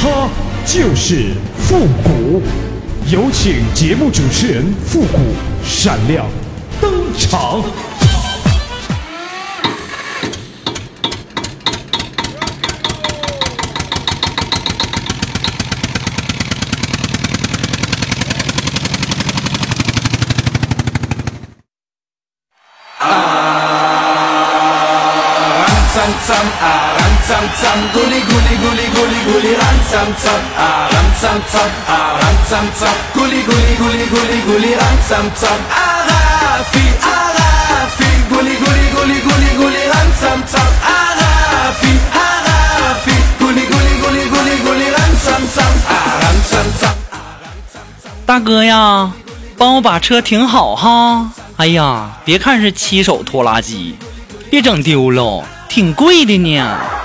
他就是复古。有请节目主持人复古闪亮登场。啊大哥呀，帮我把车停好哈！哎呀，别看是七手拖拉机，别整丢了，挺贵的呢。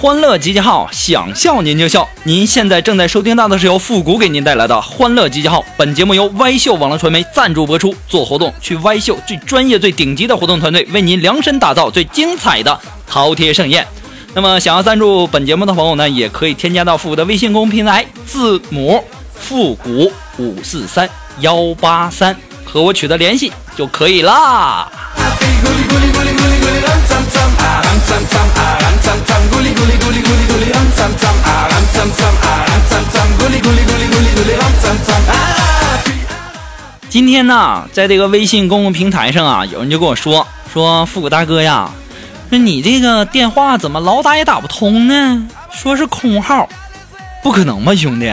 欢乐集结号，想笑您就笑。您现在正在收听到的是由复古给您带来的欢乐集结号。本节目由歪秀网络传媒赞助播出。做活动去歪秀，最专业、最顶级的活动团队为您量身打造最精彩的饕餮盛宴。那么，想要赞助本节目的朋友呢，也可以添加到复古的微信公众平台，字母复古五四三幺八三，和我取得联系就可以啦。今天呢，在这个微信公共平台上啊，有人就跟我说说复古大哥呀，说你这个电话怎么老打也打不通呢？说是空号，不可能吧，兄弟！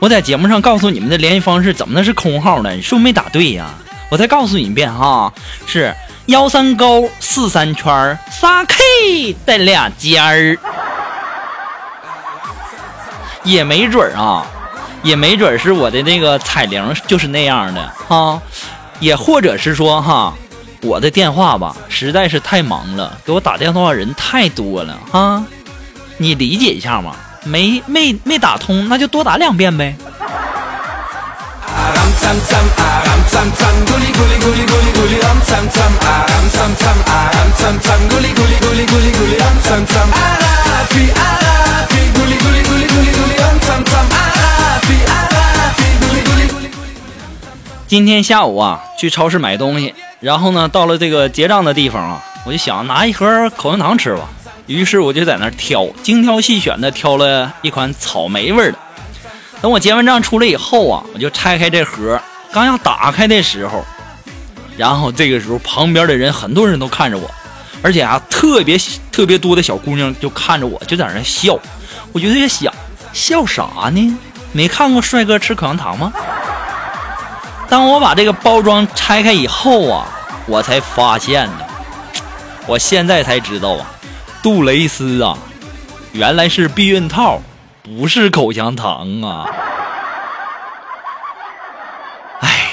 我在节目上告诉你们的联系方式，怎么能是空号呢？你是不是没打对呀？我再告诉你一遍哈，是幺三勾四三圈儿仨 K 带俩尖儿，也没准啊。也没准是我的那个彩铃就是那样的哈，也或者是说哈，我的电话吧实在是太忙了，给我打电话的人太多了哈，你理解一下嘛，没没没打通，那就多打两遍呗。今天下午啊，去超市买东西，然后呢，到了这个结账的地方啊，我就想拿一盒口香糖吃吧。于是我就在那儿挑，精挑细选的挑了一款草莓味的。等我结完账出来以后啊，我就拆开这盒，刚要打开的时候，然后这个时候旁边的人很多人都看着我，而且啊，特别特别多的小姑娘就看着我，就在那笑。我就在想，笑啥呢？没看过帅哥吃口香糖吗？当我把这个包装拆开以后啊，我才发现呢，我现在才知道啊，杜蕾斯啊，原来是避孕套，不是口香糖啊！哎，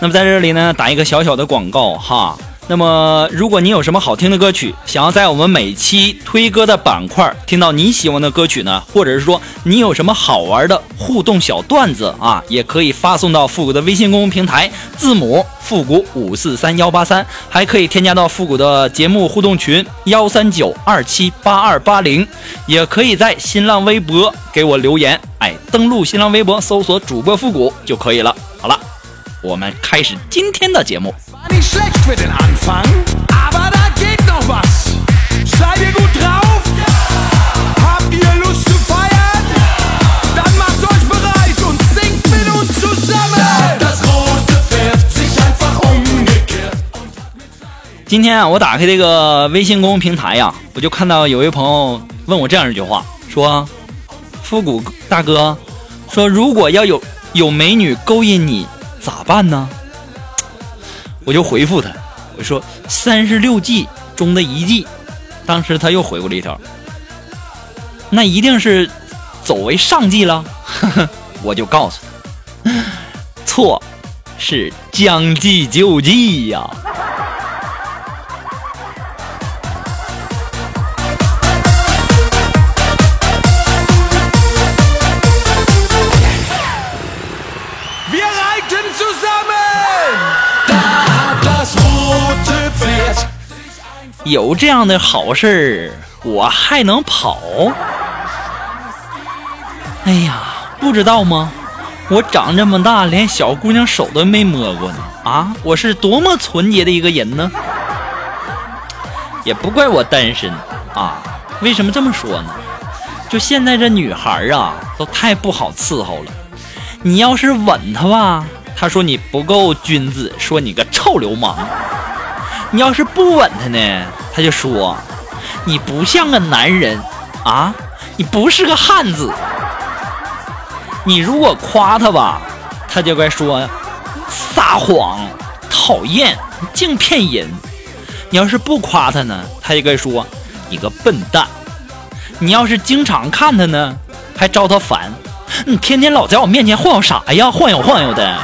那么在这里呢，打一个小小的广告哈。那么，如果你有什么好听的歌曲，想要在我们每期推歌的板块听到你喜欢的歌曲呢？或者是说你有什么好玩的互动小段子啊，也可以发送到复古的微信公众平台，字母复古五四三幺八三，还可以添加到复古的节目互动群幺三九二七八二八零，也可以在新浪微博给我留言，哎，登录新浪微博搜索主播复古就可以了。好了，我们开始今天的节目。今天啊，我打开这个微信公众平台呀，我就看到有位朋友问我这样一句话，说复古大哥，说如果要有有美女勾引你。咋办呢？”我就回复他，我说三十六计中的一计。当时他又回过了一条，那一定是走为上计了。我就告诉他，错，是将计就计呀。有这样的好事儿，我还能跑？哎呀，不知道吗？我长这么大，连小姑娘手都没摸过呢。啊，我是多么纯洁的一个人呢？也不怪我单身啊。为什么这么说呢？就现在这女孩啊，都太不好伺候了。你要是吻她吧，她说你不够君子，说你个臭流氓。你要是不吻她呢，她就说你不像个男人啊，你不是个汉子。你如果夸她吧，她就该说撒谎、讨厌、净骗人。你要是不夸她呢，她就该说你个笨蛋。你要是经常看她呢，还招她烦。你天天老在我面前晃悠啥呀？晃悠晃悠的。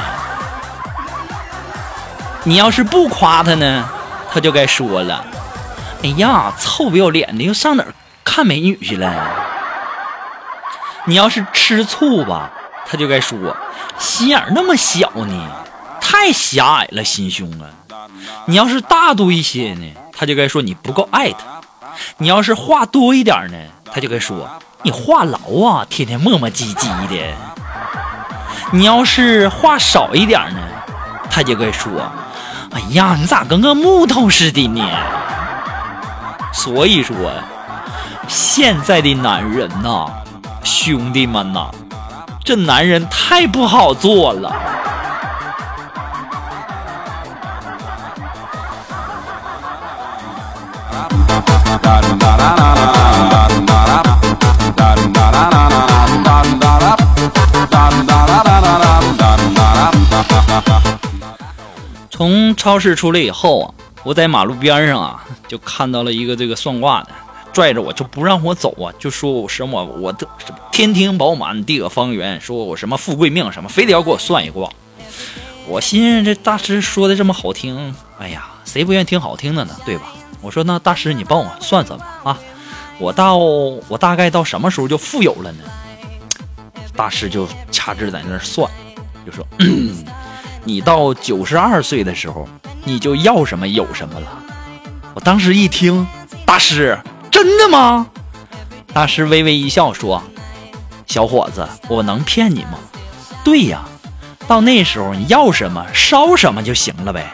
你要是不夸她呢，他就该说了：“哎呀，臭不要脸的，又上哪儿看美女去了？”你要是吃醋吧，他就该说：“心眼那么小呢，太狭隘了，心胸啊！”你要是大度一些呢，他就该说你不够爱他；你要是话多一点呢，他就该说你话痨啊，天天磨磨唧唧的。你要是话少一点呢，他就该说。哎呀，你咋跟个木头似的呢？所以说，现在的男人呐，兄弟们呐，这男人太不好做了。从超市出来以后啊，我在马路边上啊，就看到了一个这个算卦的，拽着我就不让我走啊，就说我什么我的什么天庭饱满地阁方圆，说我什么富贵命什么，非得要给我算一卦。我心思这大师说的这么好听，哎呀，谁不愿意听好听的呢？对吧？我说那大师你帮我算算吧啊，我到我大概到什么时候就富有了呢？大师就掐指在那算，就说。你到九十二岁的时候，你就要什么有什么了。我当时一听，大师，真的吗？大师微微一笑说：“小伙子，我能骗你吗？对呀，到那时候你要什么烧什么就行了呗。”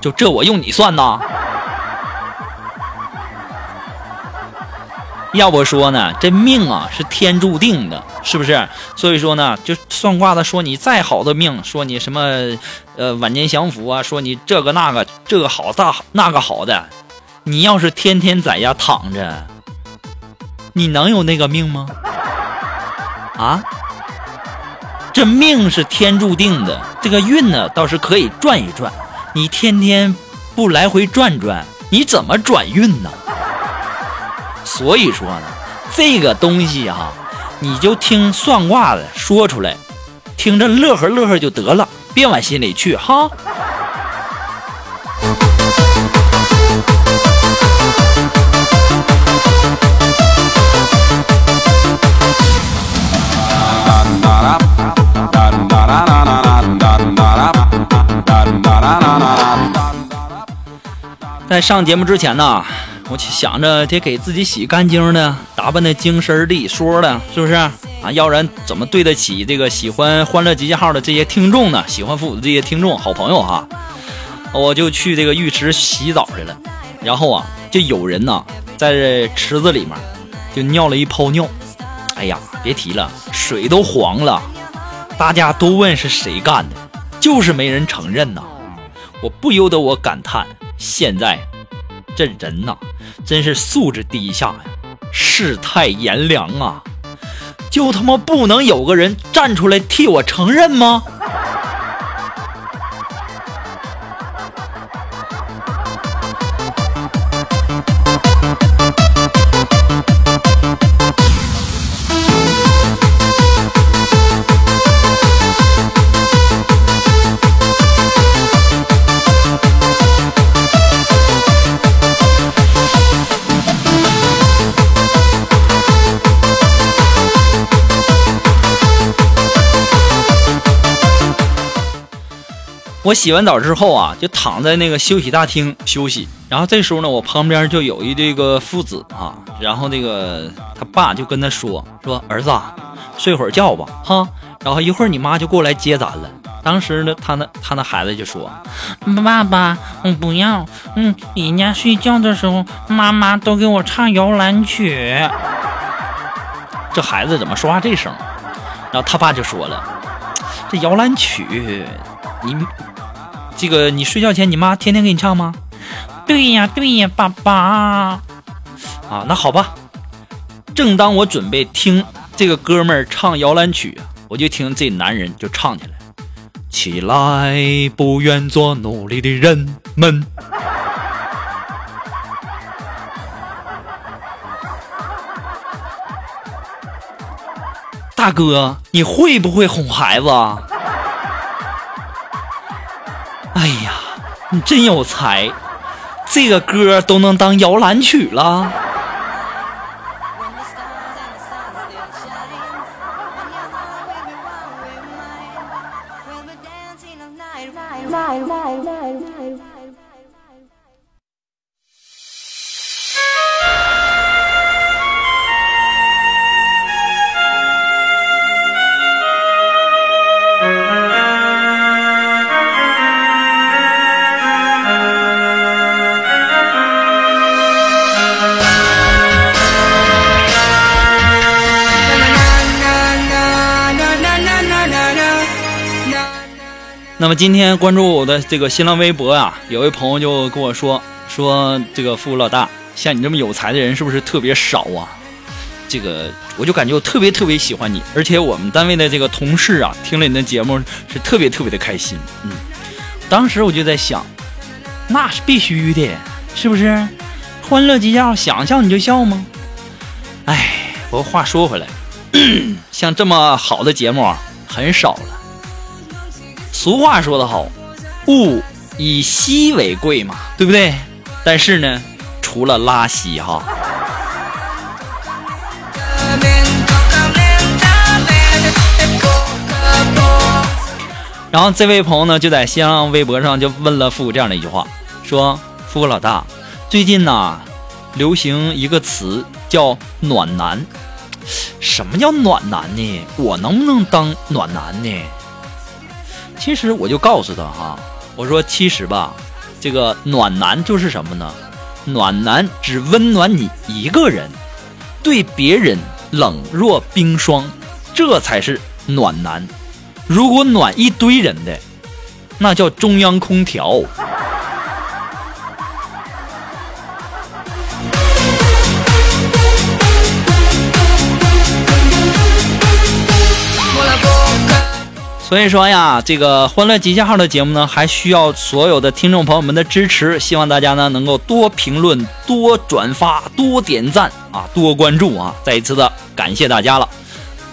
就这我用你算呐？要不说呢，这命啊是天注定的，是不是？所以说呢，就算卦的说你再好的命，说你什么呃晚年享福啊，说你这个那个这个好大那个好的，你要是天天在家躺着，你能有那个命吗？啊？这命是天注定的，这个运呢倒是可以转一转，你天天不来回转转，你怎么转运呢？所以说呢，这个东西哈、你就听算卦的说出来，听着乐呵乐呵就得了，别往心里去哈。在上节目之前呢，我想着得给自己洗干净的，打扮的精神利索的，是不是啊？要不然怎么对得起这个喜欢《欢乐集结号》的这些听众呢？喜欢复古的这些听众、好朋友哈，我就去这个浴池洗澡去了。然后啊，就有人呢在池子里面就尿了一泡尿，哎呀，别提了，水都黄了。大家都问是谁干的，就是没人承认呐。我不由得我感叹。现在这人呐，真是素质低下呀，世态炎凉啊！就他妈不能有个人站出来替我承认吗？我洗完澡之后啊，就躺在那个休息大厅休息。然后这时候呢，我旁边就有一这个父子啊，然后那个他爸就跟他说：“说儿子，睡会儿觉吧，哈。然后一会儿你妈就过来接咱了。”当时呢，他那他那孩子就说：“爸爸，我不要，嗯，人家睡觉的时候，妈妈都给我唱摇篮曲。”这孩子怎么说话这声？然后他爸就说了：“这摇篮曲，你。”这个你睡觉前你妈天天给你唱吗？对呀对呀，爸爸。啊，那好吧。正当我准备听这个哥们儿唱摇篮曲，我就听这男人就唱起来：起来，不愿做奴隶的人们。大哥，你会不会哄孩子？哎你真有才，这个歌都能当摇篮曲了。那么今天关注我的这个新浪微博啊，有位朋友就跟我说说这个富老大，像你这么有才的人是不是特别少啊？这个我就感觉我特别特别喜欢你，而且我们单位的这个同事啊，听了你的节目是特别特别的开心。嗯，当时我就在想，那是必须的，是不是？欢乐集结号，想笑你就笑吗？哎，不过话说回来，像这么好的节目啊，很少了。俗话说得好，物以稀为贵嘛，对不对？但是呢，除了拉稀哈。然后这位朋友呢，就在新浪微博上就问了富这样的一句话，说：“富老大，最近呢，流行一个词叫暖男，什么叫暖男呢？我能不能当暖男呢？”其实我就告诉他哈，我说其实吧，这个暖男就是什么呢？暖男只温暖你一个人，对别人冷若冰霜，这才是暖男。如果暖一堆人的，那叫中央空调。所以说呀，这个欢乐集结号的节目呢，还需要所有的听众朋友们的支持。希望大家呢能够多评论、多转发、多点赞啊，多关注啊！再一次的感谢大家了。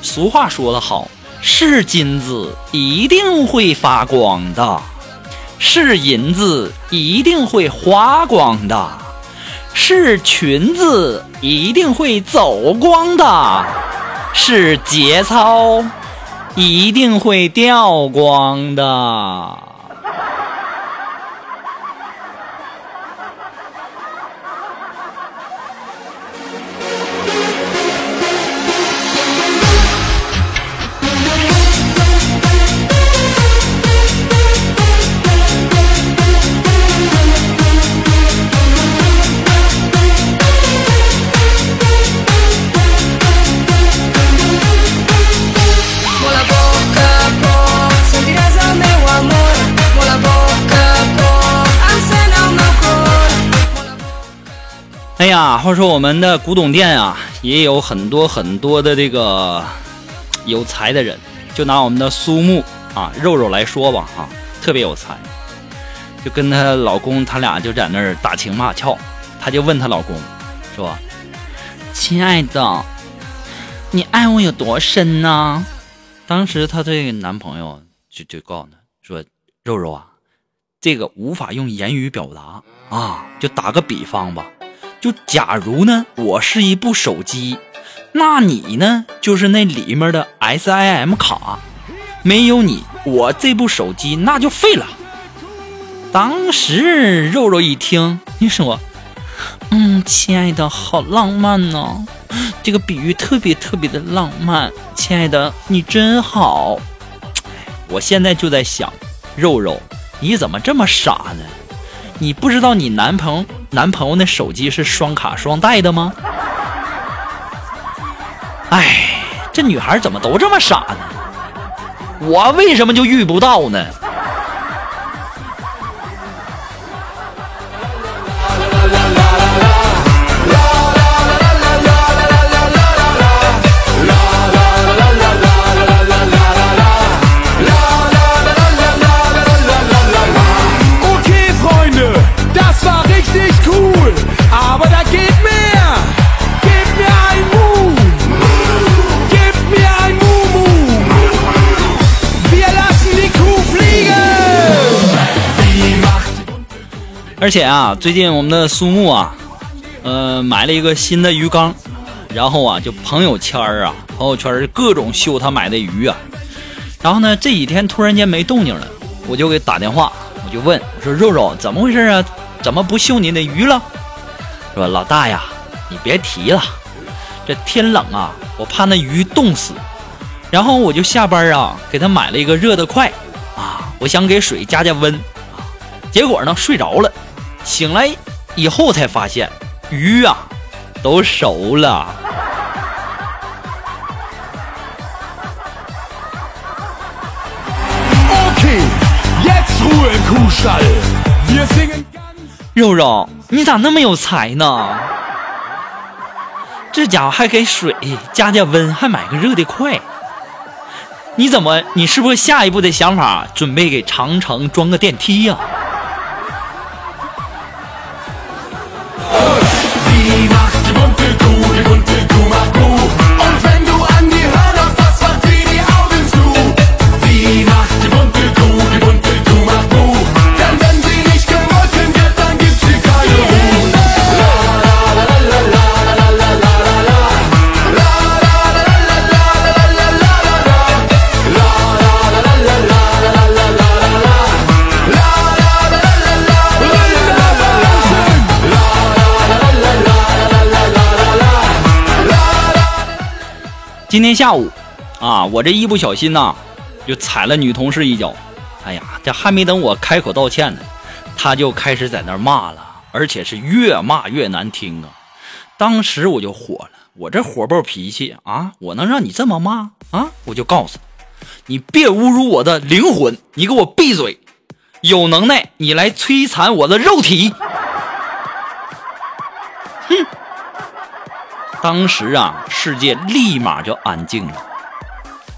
俗话说得好，是金子一定会发光的，是银子一定会花光的，是裙子一定会走光的，是节操一定会掉光的。哎呀，话说我们的古董店啊，也有很多很多的这个有才的人。就拿我们的苏木啊肉肉来说吧，啊，特别有才。就跟她老公，他俩就在那儿打情骂俏。她就问她老公说：“亲爱的，你爱我有多深呢？”当时她这个男朋友就就告诉她说：“肉肉啊，这个无法用言语表达啊，就打个比方吧。”就假如呢，我是一部手机，那你呢就是那里面的 SIM 卡，没有你，我这部手机那就废了。当时肉肉一听，你说，嗯，亲爱的，好浪漫呢，这个比喻特别特别的浪漫，亲爱的，你真好。我现在就在想，肉肉，你怎么这么傻呢？你不知道你男朋男朋友那手机是双卡双待的吗？哎，这女孩怎么都这么傻呢？我为什么就遇不到呢？而且啊，最近我们的苏木啊，呃，买了一个新的鱼缸，然后啊，就朋友圈啊，朋友圈各种秀他买的鱼啊。然后呢，这几天突然间没动静了，我就给打电话，我就问我说：“肉肉，怎么回事啊？怎么不秀你的鱼了？”说老大呀，你别提了，这天冷啊，我怕那鱼冻死，然后我就下班啊，给他买了一个热的快啊，我想给水加加温，结果呢，睡着了。醒来以后才发现，鱼啊都熟了。肉肉，你咋那么有才呢？这家伙还给水加加温，还买个热的快。你怎么？你是不是下一步的想法准备给长城装个电梯呀？今天下午，啊，我这一不小心呐，就踩了女同事一脚。哎呀，这还没等我开口道歉呢，她就开始在那骂了，而且是越骂越难听啊！当时我就火了，我这火爆脾气啊，我能让你这么骂啊？我就告诉你，你别侮辱我的灵魂，你给我闭嘴！有能耐你来摧残我的肉体！当时啊，世界立马就安静了。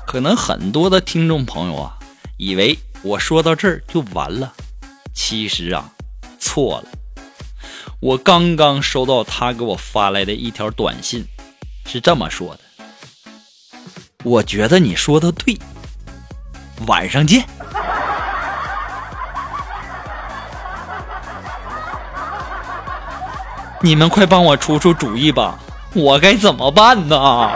可能很多的听众朋友啊，以为我说到这儿就完了。其实啊，错了。我刚刚收到他给我发来的一条短信，是这么说的：“我觉得你说的对，晚上见。你们快帮我出出主意吧，我该怎么办呢？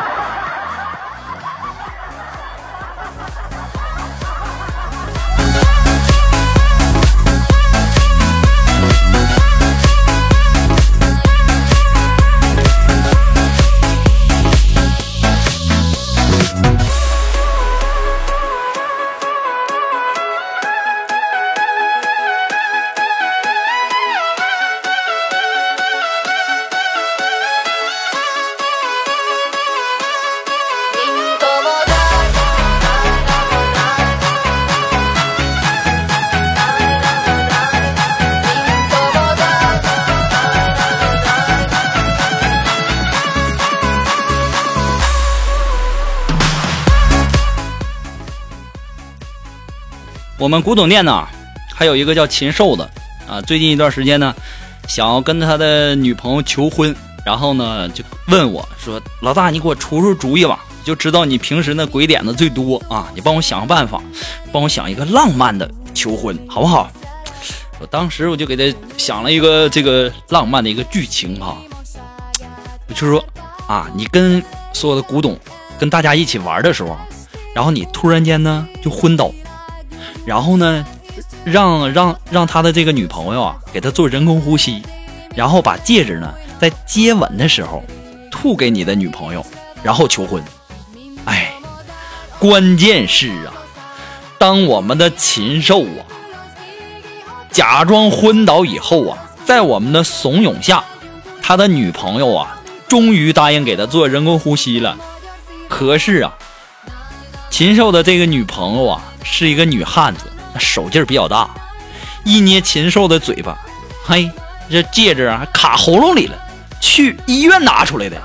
我们古董店呢，还有一个叫禽兽的啊，最近一段时间呢，想要跟他的女朋友求婚，然后呢就问我说：“老大，你给我出出主意吧，就知道你平时那鬼点子最多啊，你帮我想个办法，帮我想一个浪漫的求婚，好不好？”我当时我就给他想了一个这个浪漫的一个剧情哈，就是说啊，你跟所有的古董跟大家一起玩的时候，然后你突然间呢就昏倒。然后呢，让让让他的这个女朋友啊，给他做人工呼吸，然后把戒指呢，在接吻的时候吐给你的女朋友，然后求婚。哎，关键是啊，当我们的禽兽啊，假装昏倒以后啊，在我们的怂恿下，他的女朋友啊，终于答应给他做人工呼吸了。可是啊，禽兽的这个女朋友啊。是一个女汉子，手劲儿比较大，一捏禽兽的嘴巴，嘿，这戒指啊卡喉咙里了，去医院拿出来的。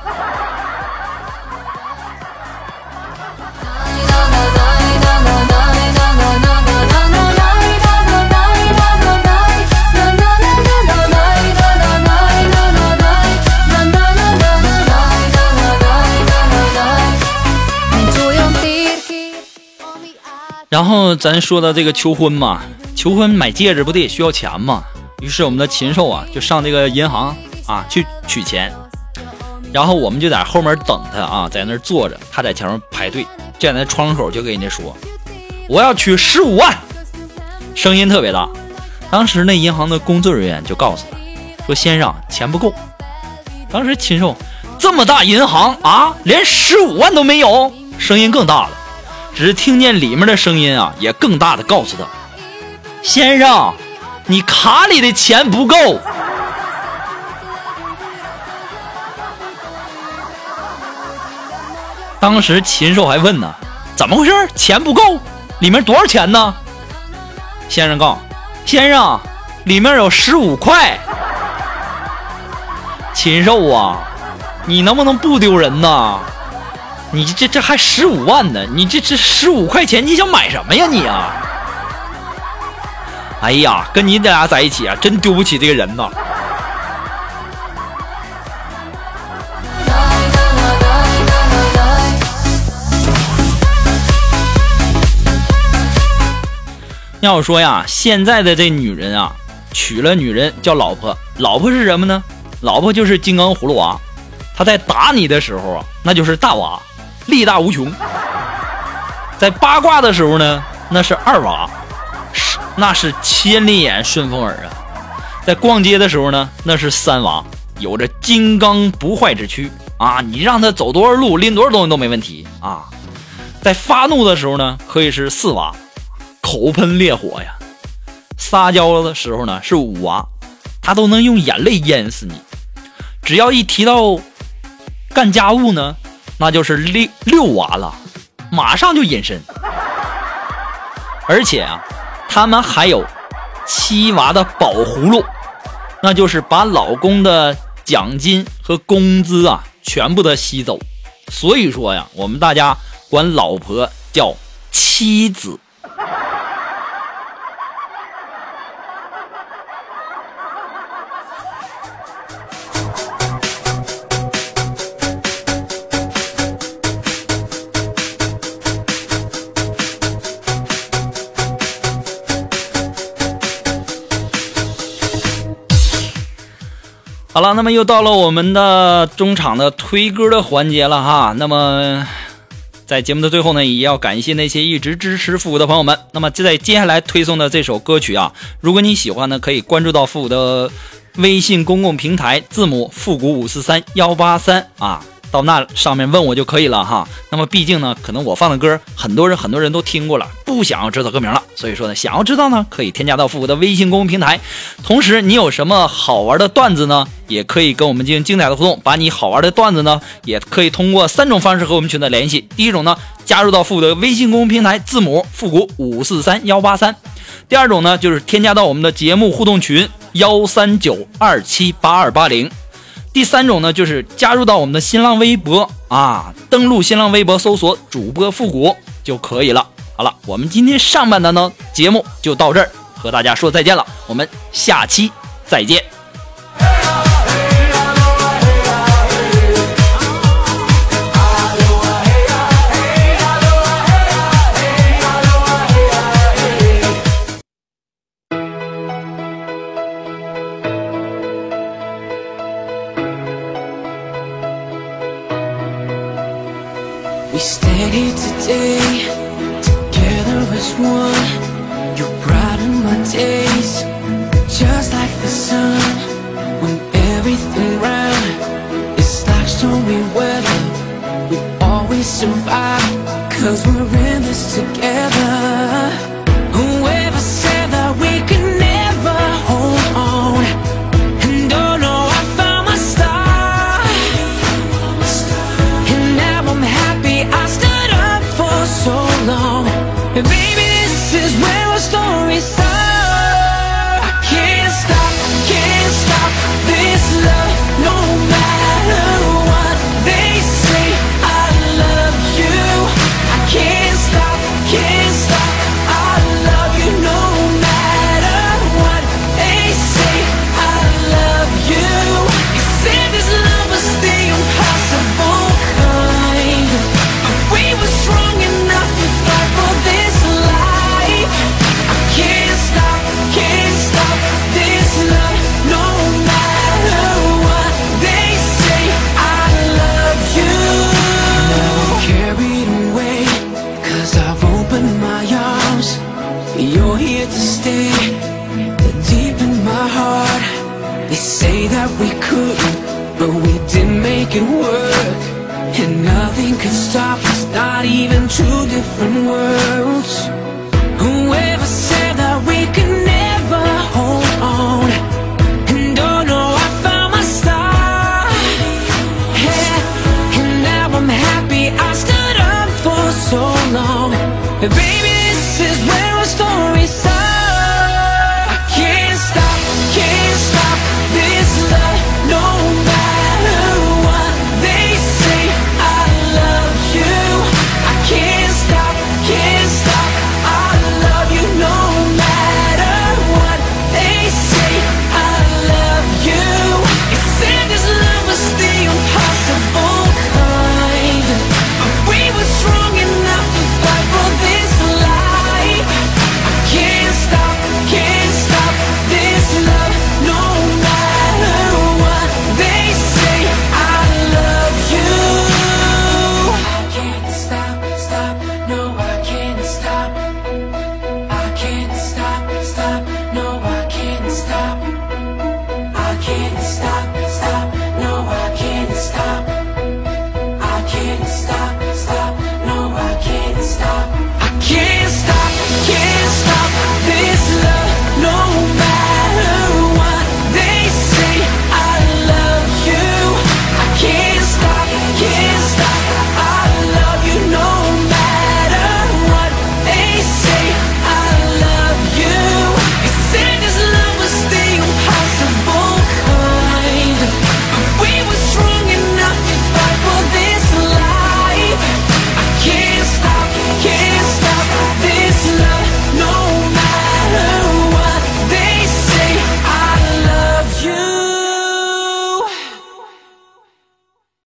然后咱说到这个求婚嘛，求婚买戒指不得也需要钱嘛？于是我们的禽兽啊就上这个银行啊去取钱，然后我们就在后面等他啊，在那坐着，他在前面排队，站在窗口就跟人家说：“我要取十五万。”声音特别大。当时那银行的工作人员就告诉他说：“先生，钱不够。”当时禽兽这么大银行啊，连十五万都没有，声音更大了。只听见里面的声音啊，也更大的告诉他：“先生，你卡里的钱不够。”当时禽兽还问呢：“怎么回事？钱不够？里面多少钱呢？”先生告：“先生，里面有十五块。”禽兽啊，你能不能不丢人呐？你这这还十五万呢？你这这十五块钱，你想买什么呀你啊？哎呀，跟你俩在一起啊，真丢不起这个人呐。要说呀，现在的这女人啊，娶了女人叫老婆，老婆是什么呢？老婆就是金刚葫芦娃，她在打你的时候啊，那就是大娃。力大无穷，在八卦的时候呢，那是二娃，是那是千里眼顺风耳啊；在逛街的时候呢，那是三娃，有着金刚不坏之躯啊！你让他走多少路，拎多少东西都没问题啊！在发怒的时候呢，可以是四娃，口喷烈火呀；撒娇的时候呢，是五娃，他都能用眼泪淹死你。只要一提到干家务呢。那就是六六娃了，马上就隐身。而且啊，他们还有七娃的宝葫芦，那就是把老公的奖金和工资啊全部的吸走。所以说呀，我们大家管老婆叫妻子。好了，那么又到了我们的中场的推歌的环节了哈。那么在节目的最后呢，也要感谢那些一直支持复古的朋友们。那么就在接下来推送的这首歌曲啊，如果你喜欢呢，可以关注到复古的微信公共平台，字母复古五四三幺八三啊。到那上面问我就可以了哈。那么毕竟呢，可能我放的歌很多人很多人都听过了，不想要知道歌名了。所以说呢，想要知道呢，可以添加到复古的微信公众平台。同时，你有什么好玩的段子呢，也可以跟我们进行精彩的互动。把你好玩的段子呢，也可以通过三种方式和我们取得联系。第一种呢，加入到复古的微信公众平台，字母复古五四三幺八三。第二种呢，就是添加到我们的节目互动群幺三九二七八二八零。第三种呢，就是加入到我们的新浪微博啊，登录新浪微博搜索主播复古就可以了。好了，我们今天上半段呢节目就到这儿，和大家说再见了，我们下期再见。